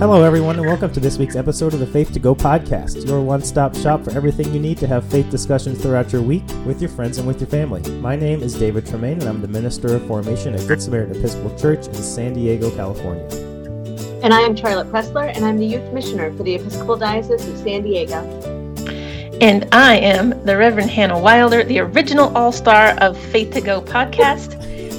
Hello, everyone, and welcome to this week's episode of the Faith to Go podcast, your one stop shop for everything you need to have faith discussions throughout your week with your friends and with your family. My name is David Tremaine, and I'm the Minister of Formation at Good Samaritan Episcopal Church in San Diego, California. And I am Charlotte Pressler, and I'm the Youth Missioner for the Episcopal Diocese of San Diego. And I am the Reverend Hannah Wilder, the original all star of Faith to Go podcast,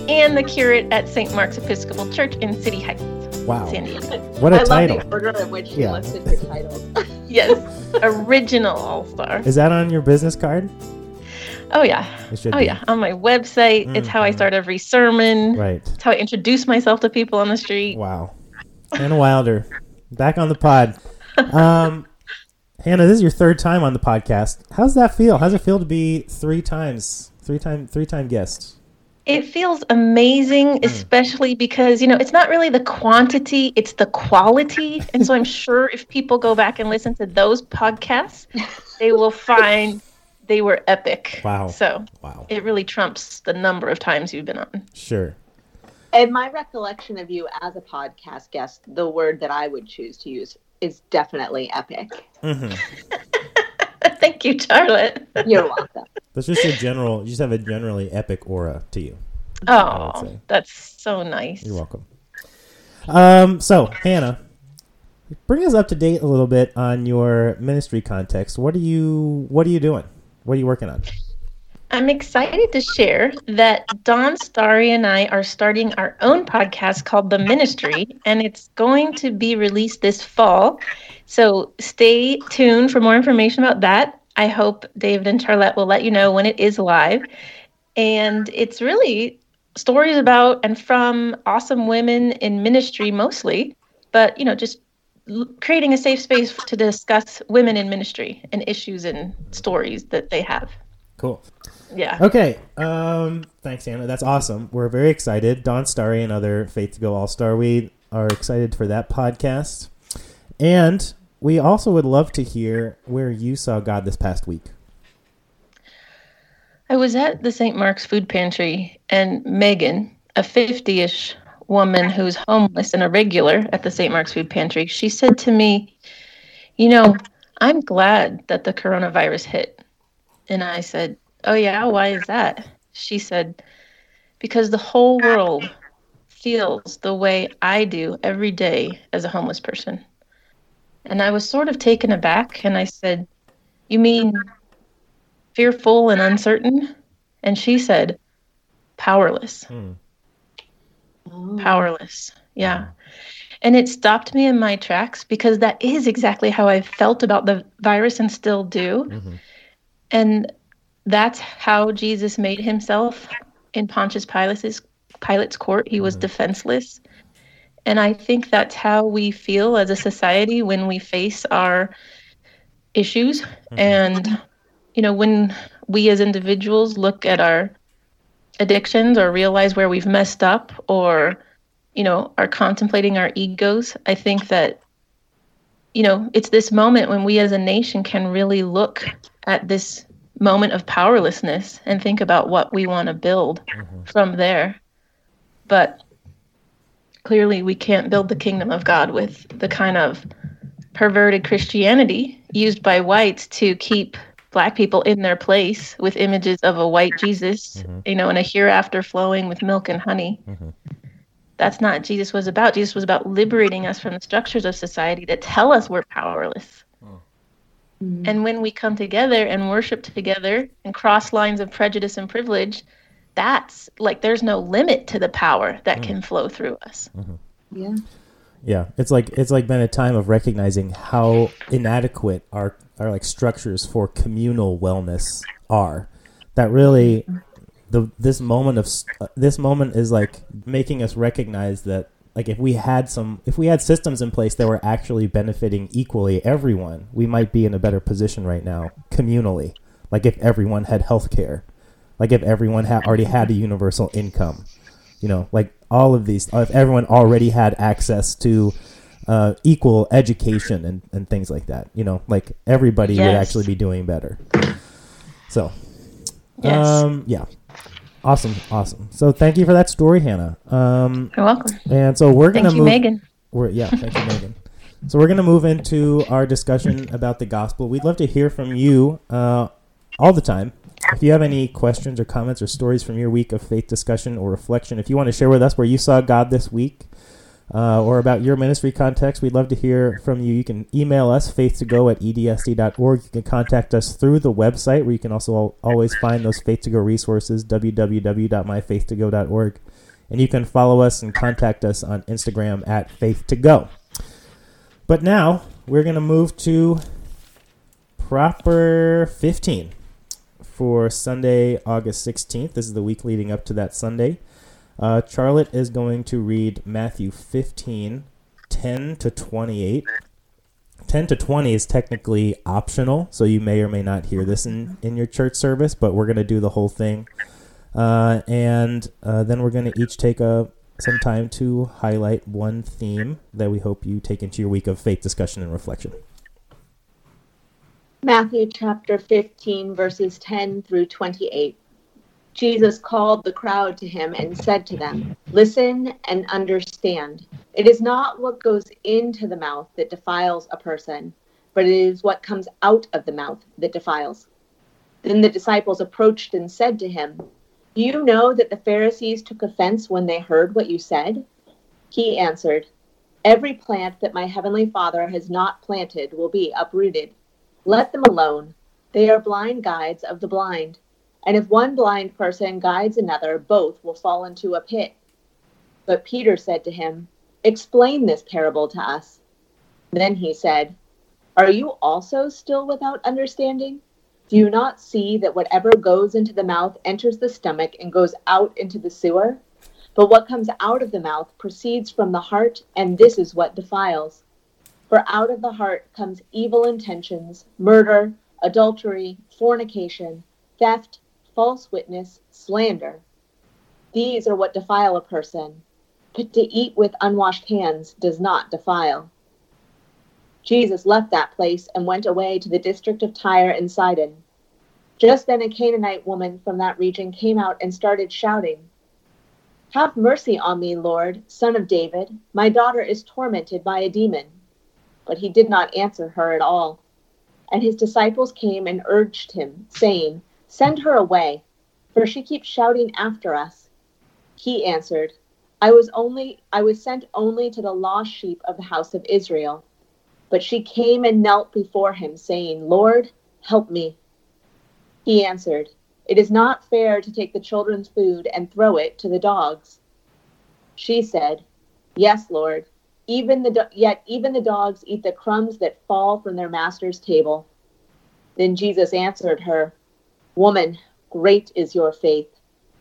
and the curate at St. Mark's Episcopal Church in City Heights. Wow. San Diego. What a I title. love the order in which Yeah. you listed your titles. Yes, original all star. Is that on your business card? Oh, yeah. It should Oh, be. yeah. On my website, it's how I Mhm. start every sermon, Right. it's how I introduce myself to people on the street. Wow. Hannah Wilder, back on the pod. Um, Hannah, this is your third time on the podcast. How's that feel? How's it feel to be three times, three time, three time guest? It feels amazing, mm. especially because, you know, it's not really the quantity, it's the quality. And so I'm sure if people go back and listen to those podcasts, they will find they were epic. Wow. So Wow. it really trumps the number of times you've been on. Sure. In my recollection of you as a podcast guest, the word that I would choose to use is definitely epic. hmm Thank you, Charlotte. You're welcome. That's just your general. You just have a generally epic aura to you. Oh, that's so nice. You're welcome. Um, so Hannah, bring us up to date a little bit on your ministry context. What are you What are you doing? What are you working on? I'm excited to share that Don Starry and I are starting our own podcast called The Ministry, and it's going to be released this fall. So stay tuned for more information about that. I hope David and Charlotte will let you know when it is live. And it's really stories about and from awesome women in ministry mostly, but you know, just creating a safe space to discuss women in ministry and issues and stories that they have. Cool. Yeah. Okay. Um, thanks, Hannah. That's awesome. We're very excited. Don Starry and other Faith to Go All Star. We are excited for that podcast, and we also would love to hear where you saw God this past week. I was at the St. Mark's food pantry, and Megan, a 50 ish woman who's homeless and a regular at the St. Mark's food pantry, she said to me, You know, I'm glad that the coronavirus hit. And I said, Oh, yeah, why is that? She said, Because the whole world feels the way I do every day as a homeless person. And I was sort of taken aback, and I said, You mean fearful and uncertain? And she said, powerless, Hmm. powerless. Yeah. And it stopped me in my tracks because that is exactly how I felt about the virus and still do. Mhm. And that's how Jesus made himself in Pontius Pilate's, Pilate's court. He was mm-hmm. defenseless. And I think that's how we feel as a society when we face our issues. Mm-hmm. And, you know, when we as individuals look at our addictions or realize where we've messed up or, you know, are contemplating our egos, I think that, you know, it's this moment when we as a nation can really look at this moment of powerlessness and think about what we want to build from there. But clearly, we can't build the kingdom of God with the kind of perverted Christianity used by whites to keep black people in their place with images of a white Jesus, you know, and a hereafter flowing with milk and honey. Mhm. That's not what Jesus was about. Jesus was about liberating us from the structures of society that tell us we're powerless. Mm-hmm. And when we come together and worship together and cross lines of prejudice and privilege, that's like there's no limit to the power that mm-hmm. can flow through us. Mm-hmm. Yeah. Yeah, it's like it's like been a time of recognizing how inadequate our our like structures for communal wellness are. That really, the this moment of uh, this moment is like making us recognize that like if we had some if we had systems in place that were actually benefiting equally everyone, we might be in a better position right now communally. Like if everyone had health care, like if everyone had already had a universal income, you know, like all of these, if everyone already had access to uh, equal education and, and things like that. You know, like everybody would actually be doing better. So, Yes. um, yeah, awesome, awesome. So thank you for that story, Hannah. Um, You're welcome. and so we're gonna Thank you. Megan. We're, yeah, thank you, Megan. So we're going to move into our discussion about the gospel. We'd love to hear from you uh, all the time. If you have any questions or comments or stories from your week of faith discussion or reflection, if you want to share with us where you saw God this week uh, or about your ministry context, we'd love to hear from you. You can email us, faith2go at edsd.org. You can contact us through the website where you can also al- always find those Faith to Go resources, www.myfaith2go.org. And you can follow us and contact us on Instagram at faith2go. But now we're going to move to proper 15 for Sunday, August 16th. This is the week leading up to that Sunday. Uh, Charlotte is going to read Matthew 15, 10 to 28. 10 to 20 is technically optional, so you may or may not hear this in, in your church service, but we're going to do the whole thing. Uh, and uh, then we're going to each take a some time to highlight one theme that we hope you take into your week of faith discussion and reflection. Matthew chapter 15, verses 10 through 28. Jesus called the crowd to him and said to them, Listen and understand. It is not what goes into the mouth that defiles a person, but it is what comes out of the mouth that defiles. Then the disciples approached and said to him, Do you know that the Pharisees took offense when they heard what you said? He answered, Every plant that my heavenly Father has not planted will be uprooted. Let them alone. They are blind guides of the blind. And if one blind person guides another, both will fall into a pit. But Peter said to him, Explain this parable to us. Then he said, Are you also still without understanding? Do you not see that whatever goes into the mouth enters the stomach and goes out into the sewer? But what comes out of the mouth proceeds from the heart, and this is what defiles. For out of the heart comes evil intentions, murder, adultery, fornication, theft, false witness, slander. These are what defile a person, but to eat with unwashed hands does not defile. Jesus left that place and went away to the district of Tyre and Sidon. Just then a Canaanite woman from that region came out and started shouting, Have mercy on me, Lord, son of David. My daughter is tormented by a demon. But he did not answer her at all. And his disciples came and urged him, saying, Send her away, for she keeps shouting after us. He answered, I was only I was sent only to the lost sheep of the house of Israel. But she came and knelt before him, saying, Lord, help me. He answered, It is not fair to take the children's food and throw it to the dogs. She said, Yes, Lord. Even the do- yet even the dogs eat the crumbs that fall from their master's table. Then Jesus answered her, Woman, great is your faith.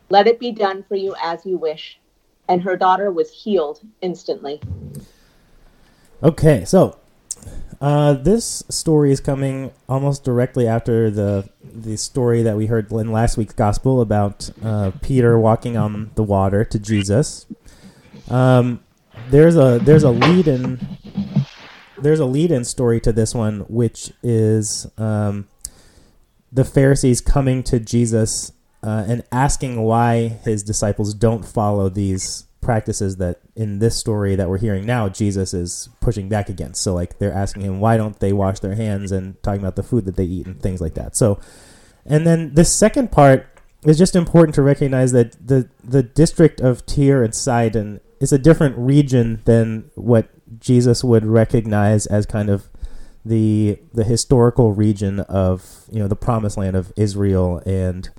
Let it be done for you as you wish. And her daughter was healed instantly. Okay, so uh, this story is coming almost directly after the the story that we heard in last week's gospel about uh, Peter walking on the water to Jesus. Um, there's a there's a lead in there's a lead in story to this one, which is um, the Pharisees coming to Jesus uh, and asking why his disciples don't follow these practices that in this story that we're hearing now Jesus is pushing back against. So like they're asking him why don't they wash their hands and talking about the food that they eat and things like that. So and then the second part is just important to recognize that the the district of Tyre and Sidon is a different region than what Jesus would recognize as kind of the the historical region of you know the promised land of Israel and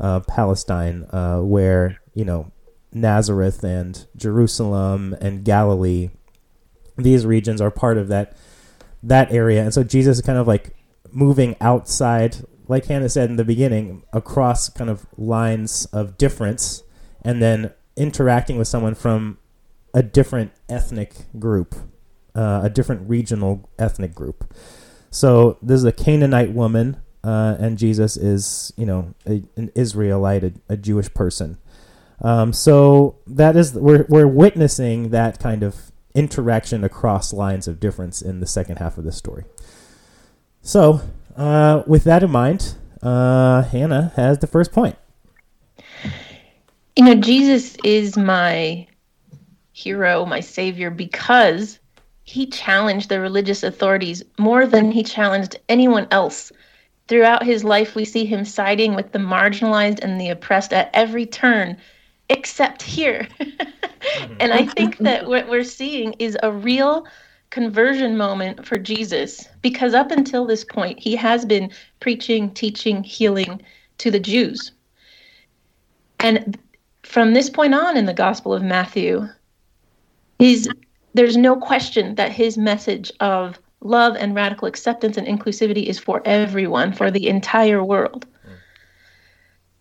uh, Palestine, uh, where you know Nazareth and Jerusalem and Galilee, these regions are part of that that area, and so Jesus is kind of like moving outside, like Hannah said in the beginning, across kind of lines of difference, and then interacting with someone from a different ethnic group, uh, a different regional ethnic group. So this is a Canaanite woman, uh, and Jesus is, you know, a, an Israelite, a, a Jewish person. Um, so that is we're we're witnessing that kind of interaction across lines of difference in the second half of this story. So, uh, with that in mind, uh, Hannah has the first point. You know, Jesus is my hero, my savior, because he challenged the religious authorities more than he challenged anyone else. Throughout his life, we see him siding with the marginalized and the oppressed at every turn, except here. Mm-hmm. and I think that what we're seeing is a real conversion moment for Jesus because up until this point, he has been preaching, teaching, healing to the Jews. And from this point on in the Gospel of Matthew, his, there's no question that his message of love and radical acceptance and inclusivity is for everyone, for the entire world.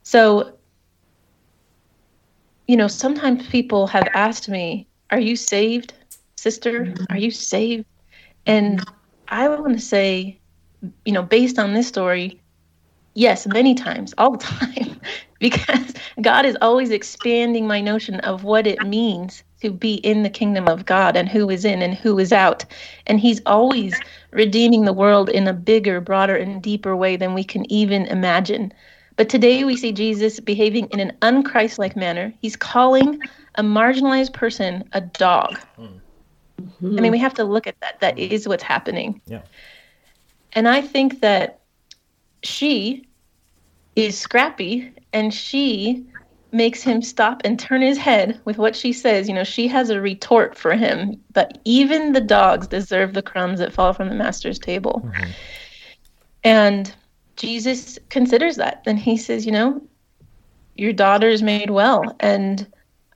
So, you know, sometimes people have asked me, Are you saved, sister? Are you saved? And I want to say, you know, based on this story, yes, many times, all the time, because God is always expanding my notion of what it means to be in the kingdom of God and who is in and who is out. And He's always redeeming the world in a bigger, broader, and deeper way than we can even imagine. But today we see Jesus behaving in an unchristlike manner. He's calling a marginalized person a dog. I mean, we have to look at that. That is what's happening. Yeah. And I think that she is scrappy and she makes him stop and turn his head with what she says. You know, she has a retort for him, but even the dogs deserve the crumbs that fall from the master's table. Mm-hmm. And Jesus considers that. And he says, you know, your daughter is made well. And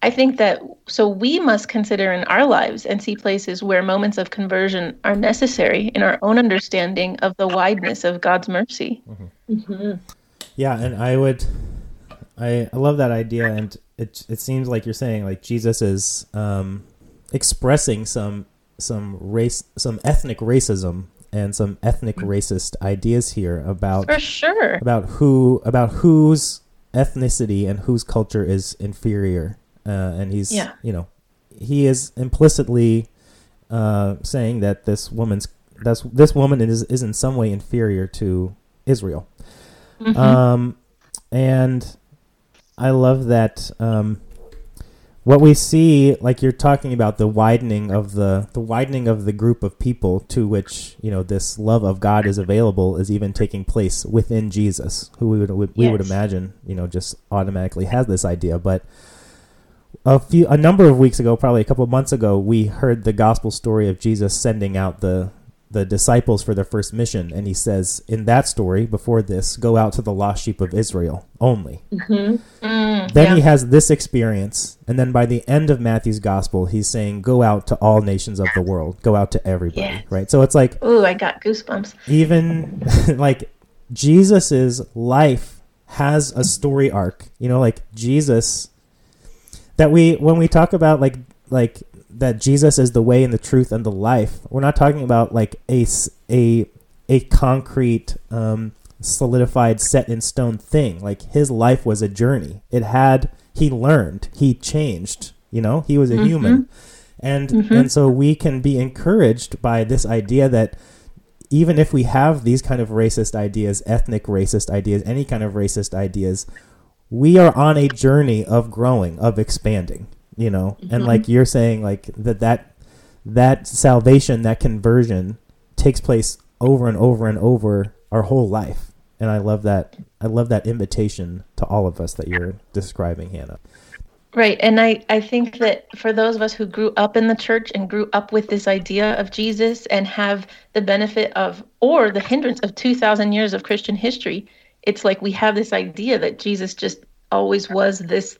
I think that so we must consider in our lives and see places where moments of conversion are necessary in our own understanding of the wideness of God's mercy. Mm-hmm. Mm-hmm. Yeah, and I would, I, I love that idea, and it it seems like you're saying like Jesus is um, expressing some some race, some ethnic racism and some ethnic racist ideas here about For sure. about who about whose ethnicity and whose culture is inferior, uh, and he's Yeah. you know he is implicitly uh, saying that this woman's that's this woman is is in some way inferior to Israel. Um, and I love that. Um, what we see, like you're talking about, the widening of the the widening of the group of people to which you know this love of God is available, is even taking place within Jesus, who we would we would imagine, you know, just automatically has this idea, but. A few, a number of weeks ago, probably a couple of months ago, we heard the gospel story of Jesus sending out the the disciples for their first mission, and he says in that story before this, "Go out to the lost sheep of Israel only." Mm, Then yeah. he has this experience, and then by the end of Matthew's gospel, he's saying, "Go out to all nations of the world. Go out to everybody." Yes. Right. So it's like Ooh, I got goosebumps. even like Jesus's life has a story arc. You know, like Jesus that we when we talk about like like that Jesus is the way and the truth and the life. We're not talking about like a a a concrete um solidified set in stone thing. Like his life was a journey. It had he learned, he changed, you know? He was a human. And and so we can be encouraged by this idea that even if we have these kind of racist ideas, ethnic racist ideas, any kind of racist ideas, we are on a journey of growing, of expanding, you know. And mm-hmm. like you're saying like that that that salvation, that conversion takes place over and over and over our whole life. And I love that I love that invitation to all of us that you're describing, Hannah. Right. And I, I think that for those of us who grew up in the church and grew up with this idea of Jesus and have the benefit of, or the hindrance of 2,000 years of Christian history, it's like we have this idea that Jesus just always was this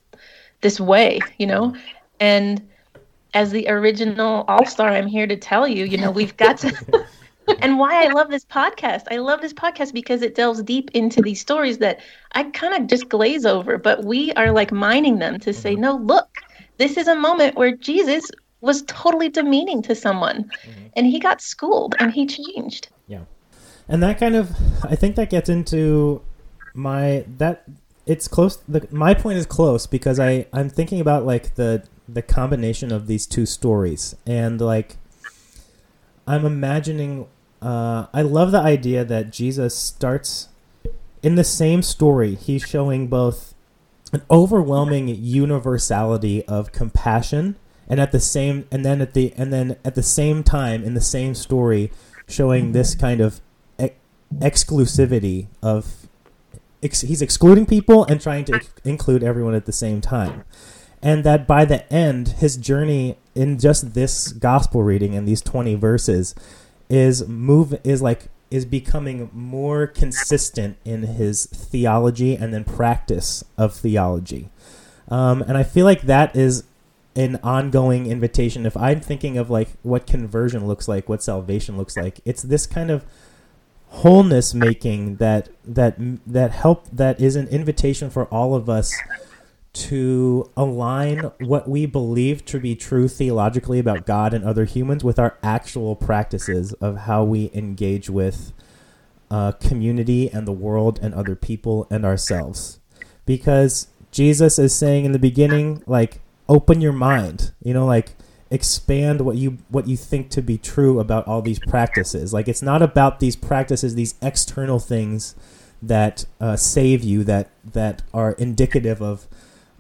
this way, you know? And as the original all star, I'm here to tell you, you know, we've got to. and why I love this podcast. I love this podcast because it delves deep into these stories that I kind of just glaze over, but we are like mining them to say, mm-hmm. no, look, this is a moment where Jesus was totally demeaning to someone mm-hmm. and he got schooled and he changed. Yeah. And that kind of I think that gets into my that it's close the my point is close because I I'm thinking about like the the combination of these two stories. And like i'm imagining uh, i love the idea that jesus starts in the same story he's showing both an overwhelming universality of compassion and at the same and then at the and then at the same time in the same story showing this kind of ex- exclusivity of ex- he's excluding people and trying to ex- include everyone at the same time. And that by the end his journey in just this gospel reading in these 20 verses is move is like is becoming more consistent in his theology and then practice of theology. Um, and i feel like that is an ongoing invitation. If i'm thinking of like what conversion looks like what salvation looks like it's this kind of wholeness making that that that help that is an invitation for all of us to align what we believe to be true theologically about God and other humans with our actual practices of how we engage with uh, community and the world and other people and ourselves. Because Jesus is saying in the beginning, like, open your mind, you know, like, expand what you what you think to be true about all these practices. Like, it's not about these practices, these external things that uh, save you, that that are indicative of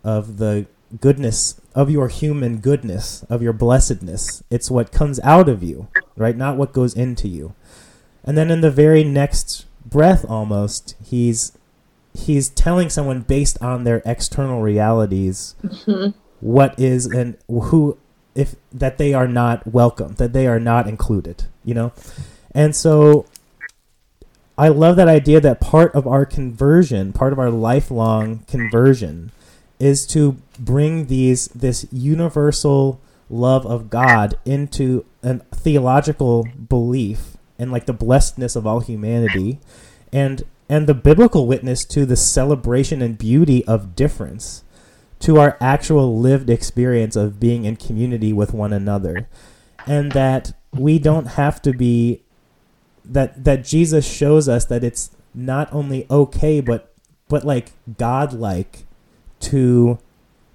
of the goodness of your human goodness, of your blessedness. It's what comes out of you, right? Not what goes into you. And then in the very next breath almost, he's he's telling someone based on their external realities mm-hmm. what is and who if that they are not welcome, that they are not included, you know? And so I love that idea that part of our conversion, part of our lifelong conversion is to bring these this universal love of God into a theological belief and like the blessedness of all humanity and and the biblical witness to the celebration and beauty of difference to our actual lived experience of being in community with one another and that we don't have to be that that Jesus shows us that it's not only okay but but like godlike to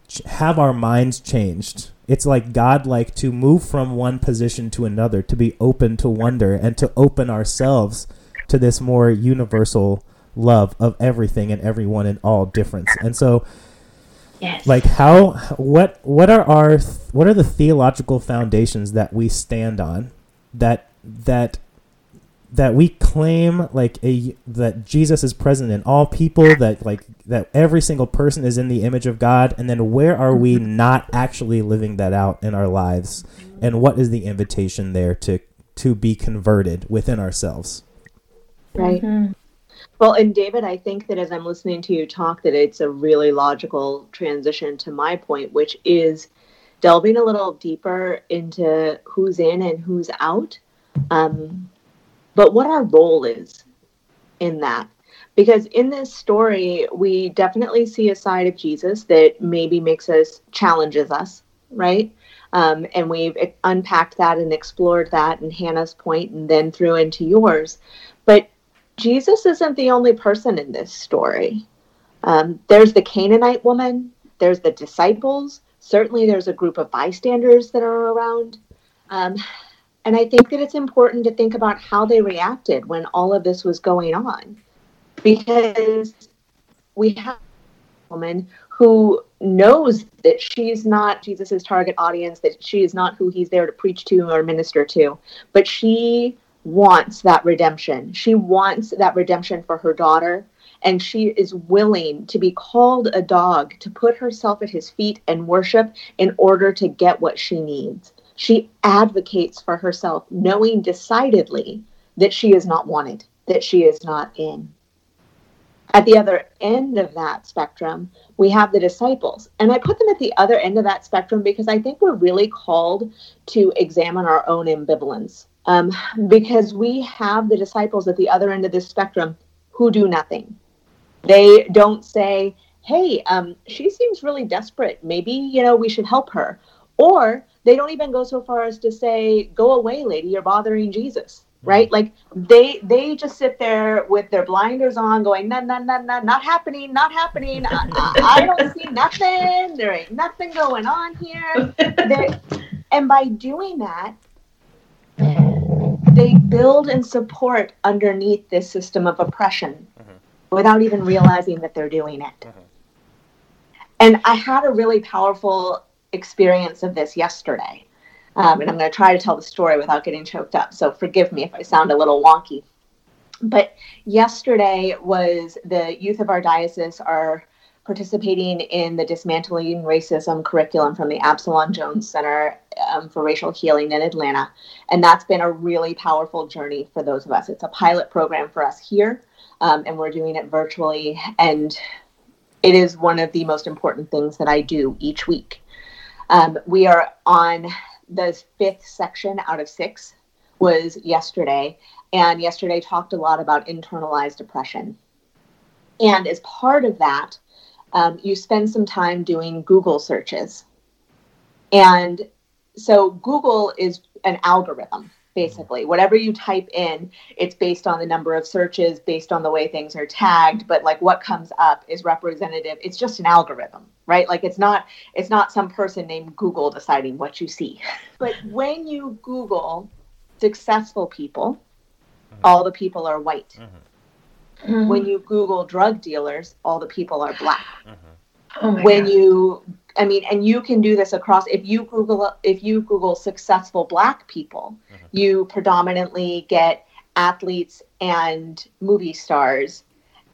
ch- have our minds changed. It's like God like to move from one position to another, to be open to wonder and to open ourselves to this more universal love of everything and everyone in all difference. And so Yes. Like how what what are our what are the theological foundations that we stand on that that that we claim like a that Jesus is present in all people that like that every single person is in the image of God and then where are we mm-hmm. not actually living that out in our lives and what is the invitation there to to be converted within ourselves right mm-hmm. Well and David I think that as I'm listening to you talk that it's a really logical transition to my point which is delving a little deeper into who's in and who's out um but what our role is in that. Because in this story, we definitely see a side of Jesus that maybe makes us, challenges us, right? Um, and we've unpacked that and explored that in Hannah's point and then through into yours. But Jesus isn't the only person in this story. Um, there's the Canaanite woman, there's the disciples, certainly there's a group of bystanders that are around. Um, and I think that it's important to think about how they reacted when all of this was going on. Because we have a woman who knows that she's not Jesus's target audience, that she is not who he's there to preach to or minister to, but she wants that redemption. She wants that redemption for her daughter, and she is willing to be called a dog to put herself at his feet and worship in order to get what she needs. She advocates for herself, knowing decidedly that she is not wanted, that she is not in. At the other end of that spectrum, we have the disciples. And I put them at the other end of that spectrum because I think we're really called to examine our own ambivalence. Um, because we have the disciples at the other end of this spectrum who do nothing. They don't say, hey, um, she seems really desperate. Maybe, you know, we should help her. Or they don't even go so far as to say, "Go away, lady, you're bothering Jesus." right? Like they they just sit there with their blinders on, going, no, no, no, no, not happening, not happening. I, I, I don't see nothing. There ain't nothing going on here. They, and by doing that, they build and support underneath this system of oppression without even realizing that they're doing it. And I had a really powerful experience of this yesterday. Um, and I'm going to try to tell the story without getting choked up. So forgive me if I sound a little wonky. But yesterday was the youth of our diocese are participating in the dismantling racism curriculum from the Absalom Jones Center um, for Racial Healing in Atlanta. And that's been a really powerful journey for those of us. It's a pilot program for us here, um, and we're doing it virtually. And it is one of the most important things that I do each week. Um, we are on the fifth section out of six was yesterday and yesterday talked a lot about internalized depression and as part of that um, you spend some time doing google searches. And so google is an algorithm basically. Whatever you type in it's based on the number of searches based on the way things are tagged but like what comes up is representative. It's just an algorithm right? Like it's not it's not some person named google deciding what you see. But when you google successful people all the people are white Mhm. when you google drug dealers all the people are black. Oh when God. you i mean and you can do this across if you google if you google successful black people you predominantly get athletes and movie stars.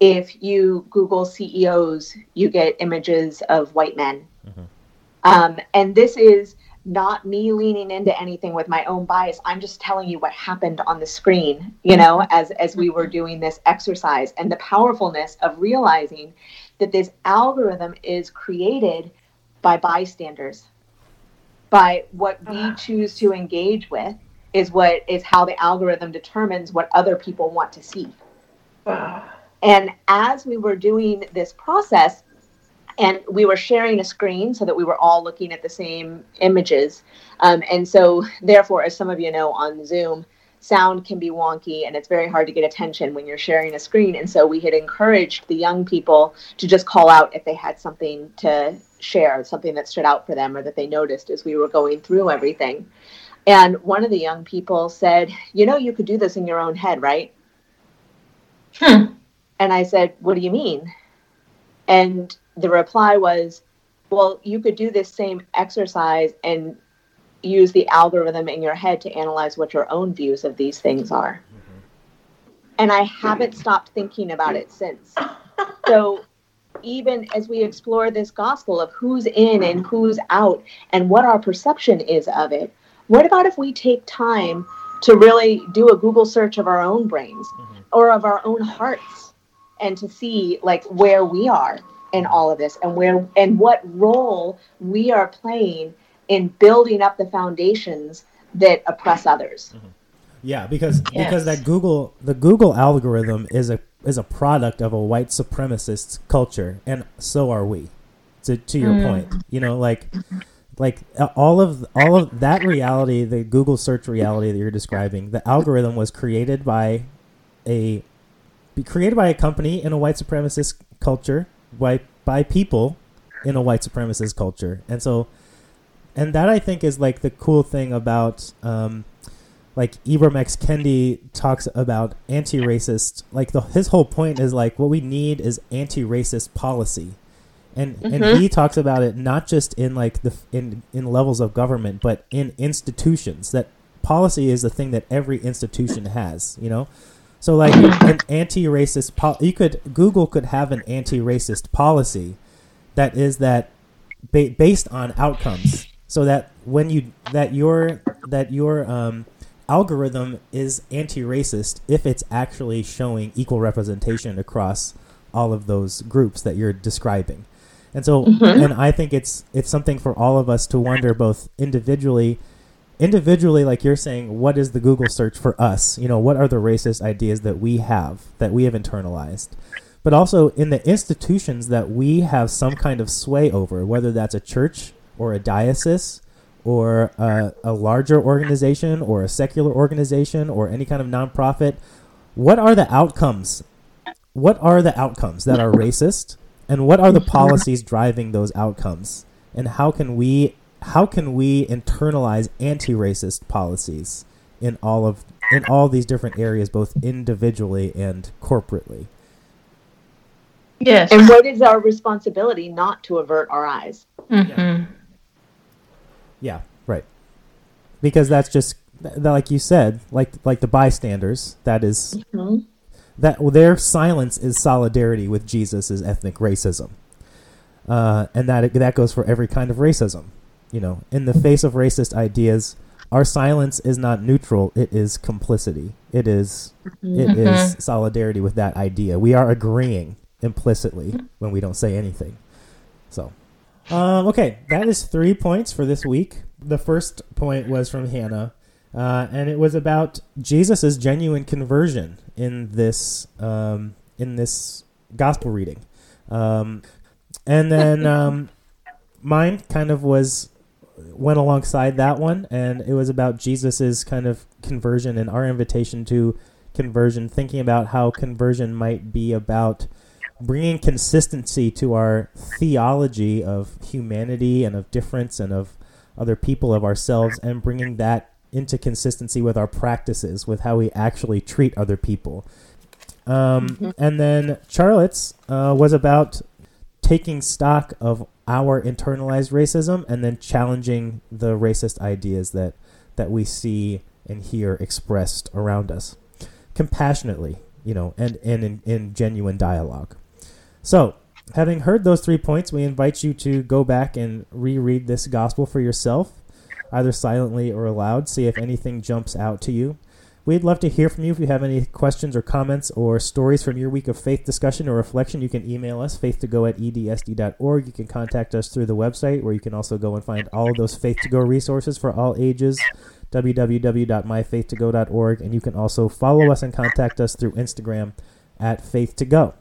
If you google ceos you get images of white men. Um, and this is not me leaning into anything with my own bias. I'm just telling you what happened on the screen you know as as we were mm-hmm. doing this exercise. And the powerfulness of realizing that this algorithm is created by bystanders by what we choose to engage with is what is how the algorithm determines what other people want to see. And as we were doing this process, and we were sharing a screen so that we were all looking at the same images. Um, and so, therefore, as some of you know on Zoom, sound can be wonky and it's very hard to get attention when you're sharing a screen. And so, we had encouraged the young people to just call out if they had something to share, something that stood out for them or that they noticed as we were going through everything. And one of the young people said, You know, you could do this in your own head, right? Hmm. And I said, What do you mean? And the reply was, Well, you could do this same exercise and use the algorithm in your head to analyze what your own views of these things are. Mm-hmm. And I haven't stopped thinking about it since. So even as we explore this gospel of who's in and who's out and what our perception is of it, what about if we take time to really do a Google search of our own brains mm-hmm. or of our own hearts and to see like where we are in all of this and where and what role we are playing in building up the foundations that oppress others. Yeah, because because that Google the Google algorithm is a is a product of a white supremacist culture, and so are we. To to your point, you know, like like uh, all of all of that reality, the Google search reality that you're describing, the algorithm was created by a be created by a company in a white supremacist culture by by people in a white supremacist culture, and so and that I think is like the cool thing about um, like Ibram X Kendi talks about anti-racist. Like the his whole point is like what we need is anti-racist policy, and and he talks about it not just in like the in in levels of government, but in institutions. That policy is the thing that every institution has. You know. So like an anti-racist pol- you could Google could have an anti-racist policy that is that ba- based on outcomes. So that when you that your that your um, algorithm is anti-racist if it's actually showing equal representation across all of those groups that you're describing. And so and i think it's it's something for all of us to wonder both individually individually like you're saying what is the google search for us you know what are the racist ideas that we have that we have internalized but also in the institutions that we have some kind of sway over whether that's a church or a diocese or a, a larger organization or a secular organization or any kind of nonprofit, what are the outcomes? What are the outcomes that are racist, and what are the policies driving those outcomes? And how can we how can we internalize anti-racist policies in all of in all these different areas, both individually and corporately? Yes. And what is our responsibility not to avert our eyes? hmm Yeah, right. Because that's just like you said, like like the bystanders. That is Mhm. that well, their silence is solidarity with Jesus' ethnic racism, uh, and that that goes for every kind of racism. You know, in the face of racist ideas, our silence is not neutral; it is complicity. It is it is solidarity with that idea. We are agreeing implicitly when we don't say anything. So, um, okay, that is three points for this week. The first point was from Hannah, uh, and it was about Jesus' genuine conversion in this um, in this gospel reading. Um, and then um, mine kind of was went alongside that one, and it was about Jesus's kind of conversion and our invitation to conversion, thinking about how conversion might be about bringing consistency to our theology of humanity and of difference and of other people of ourselves and bringing that into consistency with our practices with how we actually treat other people. Um, and then charlotte's uh, was about taking stock of our internalized racism and then challenging the racist ideas that that we see and hear expressed around us compassionately you know and, and in, in genuine dialogue so, having heard those three points, we invite you to go back and reread this gospel for yourself, either silently or aloud. See if anything jumps out to you. We'd love to hear from you. If you have any questions or comments or stories from your week of faith discussion or reflection, you can email us, faith2go at edsd.org. You can contact us through the website, where you can also go and find all of those Faith to Go resources for all ages, www.myfaith2go.org. And you can also follow us and contact us through Instagram at faith2go.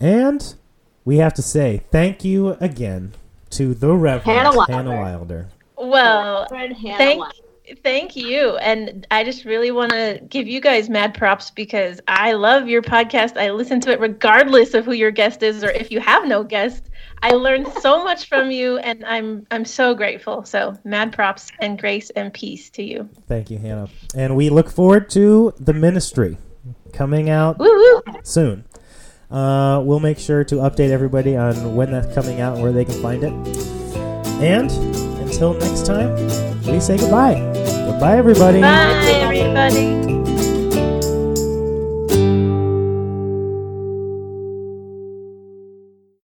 And we have to say thank you again to the Reverend Hannah Wilder. Hannah Wilder. Well, thank Wilder. Thank you, and I just really want to give you guys mad props because I love your podcast. I listen to it regardless of who your guest is or if you have no guest. I learned so much from you, and I'm I'm so grateful. So mad props and grace and peace to you. Thank you, Hannah. And we look forward to the ministry coming out Woo woo! soon. Uh, we'll make sure to update everybody on when that's coming out and where they can find it. And until next time, we say goodbye. Goodbye, everybody. Bye, everybody.